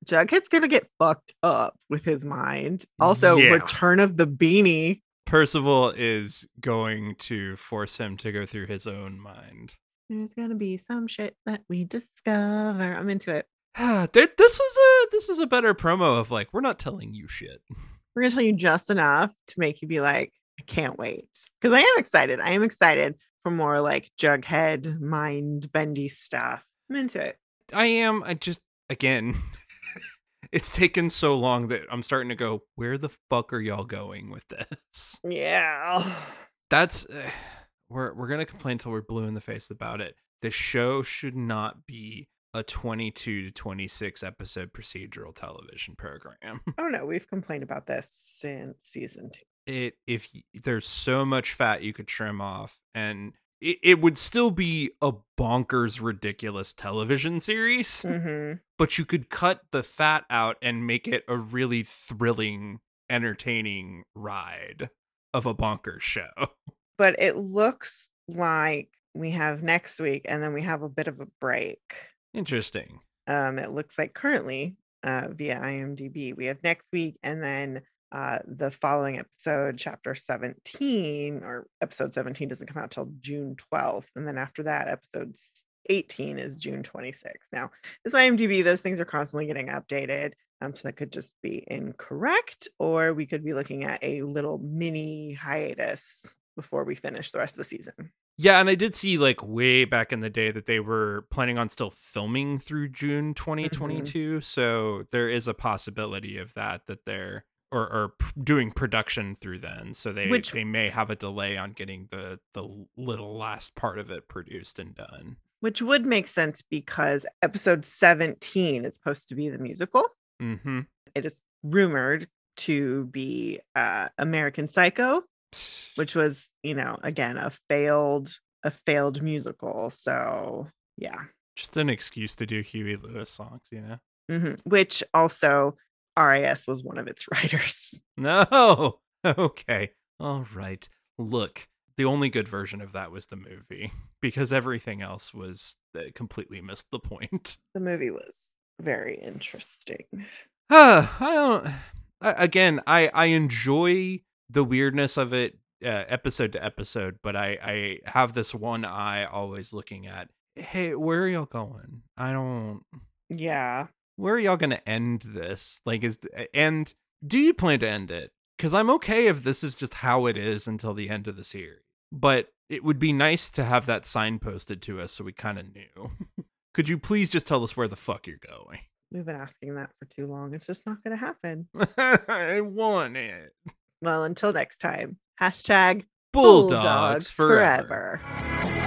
[SPEAKER 1] Jughead's gonna get fucked up with his mind. Also,
[SPEAKER 2] Yeah.
[SPEAKER 1] return of the beanie.
[SPEAKER 2] Percival is going to force him to go through his own mind.
[SPEAKER 1] There's gonna be some shit that we discover. I'm into it.
[SPEAKER 2] There- this is a this is a better promo of like we're not telling you shit.
[SPEAKER 1] We're gonna tell you just enough to make you be like, I can't wait. Because I am excited. I am excited for more like Jughead mind bendy stuff. I'm into it.
[SPEAKER 2] I am. I just again, it's taken so long that I'm starting to go. Where the fuck are y'all going with this?
[SPEAKER 1] Yeah.
[SPEAKER 2] That's uh, we're we're gonna complain till we're blue in the face about it. The show should not be a 22 to 26 episode procedural television program.
[SPEAKER 1] Oh no, we've complained about this since season two.
[SPEAKER 2] It if y- there's so much fat you could trim off, and it, it would still be a bonkers, ridiculous television series,
[SPEAKER 1] hmm
[SPEAKER 2] but you could cut the fat out and make it a really thrilling, entertaining ride of a bonkers show.
[SPEAKER 1] But it looks like we have next week and then we have a bit of a break.
[SPEAKER 2] Interesting.
[SPEAKER 1] Um, it looks like currently uh, via IMDb, we have next week and then uh, the following episode, chapter 17, or episode 17 doesn't come out till June 12th. And then after that, episode 18 is June 26th. Now, this IMDb, those things are constantly getting updated. Um, so that could just be incorrect, or we could be looking at a little mini hiatus before we finish the rest of the season.
[SPEAKER 2] Yeah, and I did see like way back in the day that they were planning on still filming through June 2022. So there is a possibility of that that they're or, or doing production through then. So they
[SPEAKER 1] Which-
[SPEAKER 2] they may have a delay on getting the the little last part of it produced and done.
[SPEAKER 1] Which would make sense because episode 17 is supposed to be the musical.
[SPEAKER 2] Mm-hmm.
[SPEAKER 1] It is rumored to be uh, American Psycho, which was, you know, again a failed a failed musical. So yeah,
[SPEAKER 2] Just an excuse to do Huey Lewis songs, you know?
[SPEAKER 1] Mhm. which also RAS was one of its writers.
[SPEAKER 2] No. Okay. All right. Look, the only good version of that was the movie because everything else was uh, completely missed the point.
[SPEAKER 1] The movie was very interesting.
[SPEAKER 2] Uh, I don't. I- Again, I I enjoy the weirdness of it, uh, episode to episode, but I I have this one eye always looking at. Hey, where are y'all going? I don't.
[SPEAKER 1] Yeah.
[SPEAKER 2] Where are y'all gonna end this? Like, is and do you plan to end it? Because I'm okay if this is just how it is until the end of the series, but it would be nice to have that sign posted to us so we kind of knew. Could you please just tell us where the fuck you're going?
[SPEAKER 1] We've been asking that for too long. It's just not going to happen.
[SPEAKER 2] I want it.
[SPEAKER 1] Well, until next time, hashtag
[SPEAKER 2] Bulldogs, forever.
[SPEAKER 1] Thanks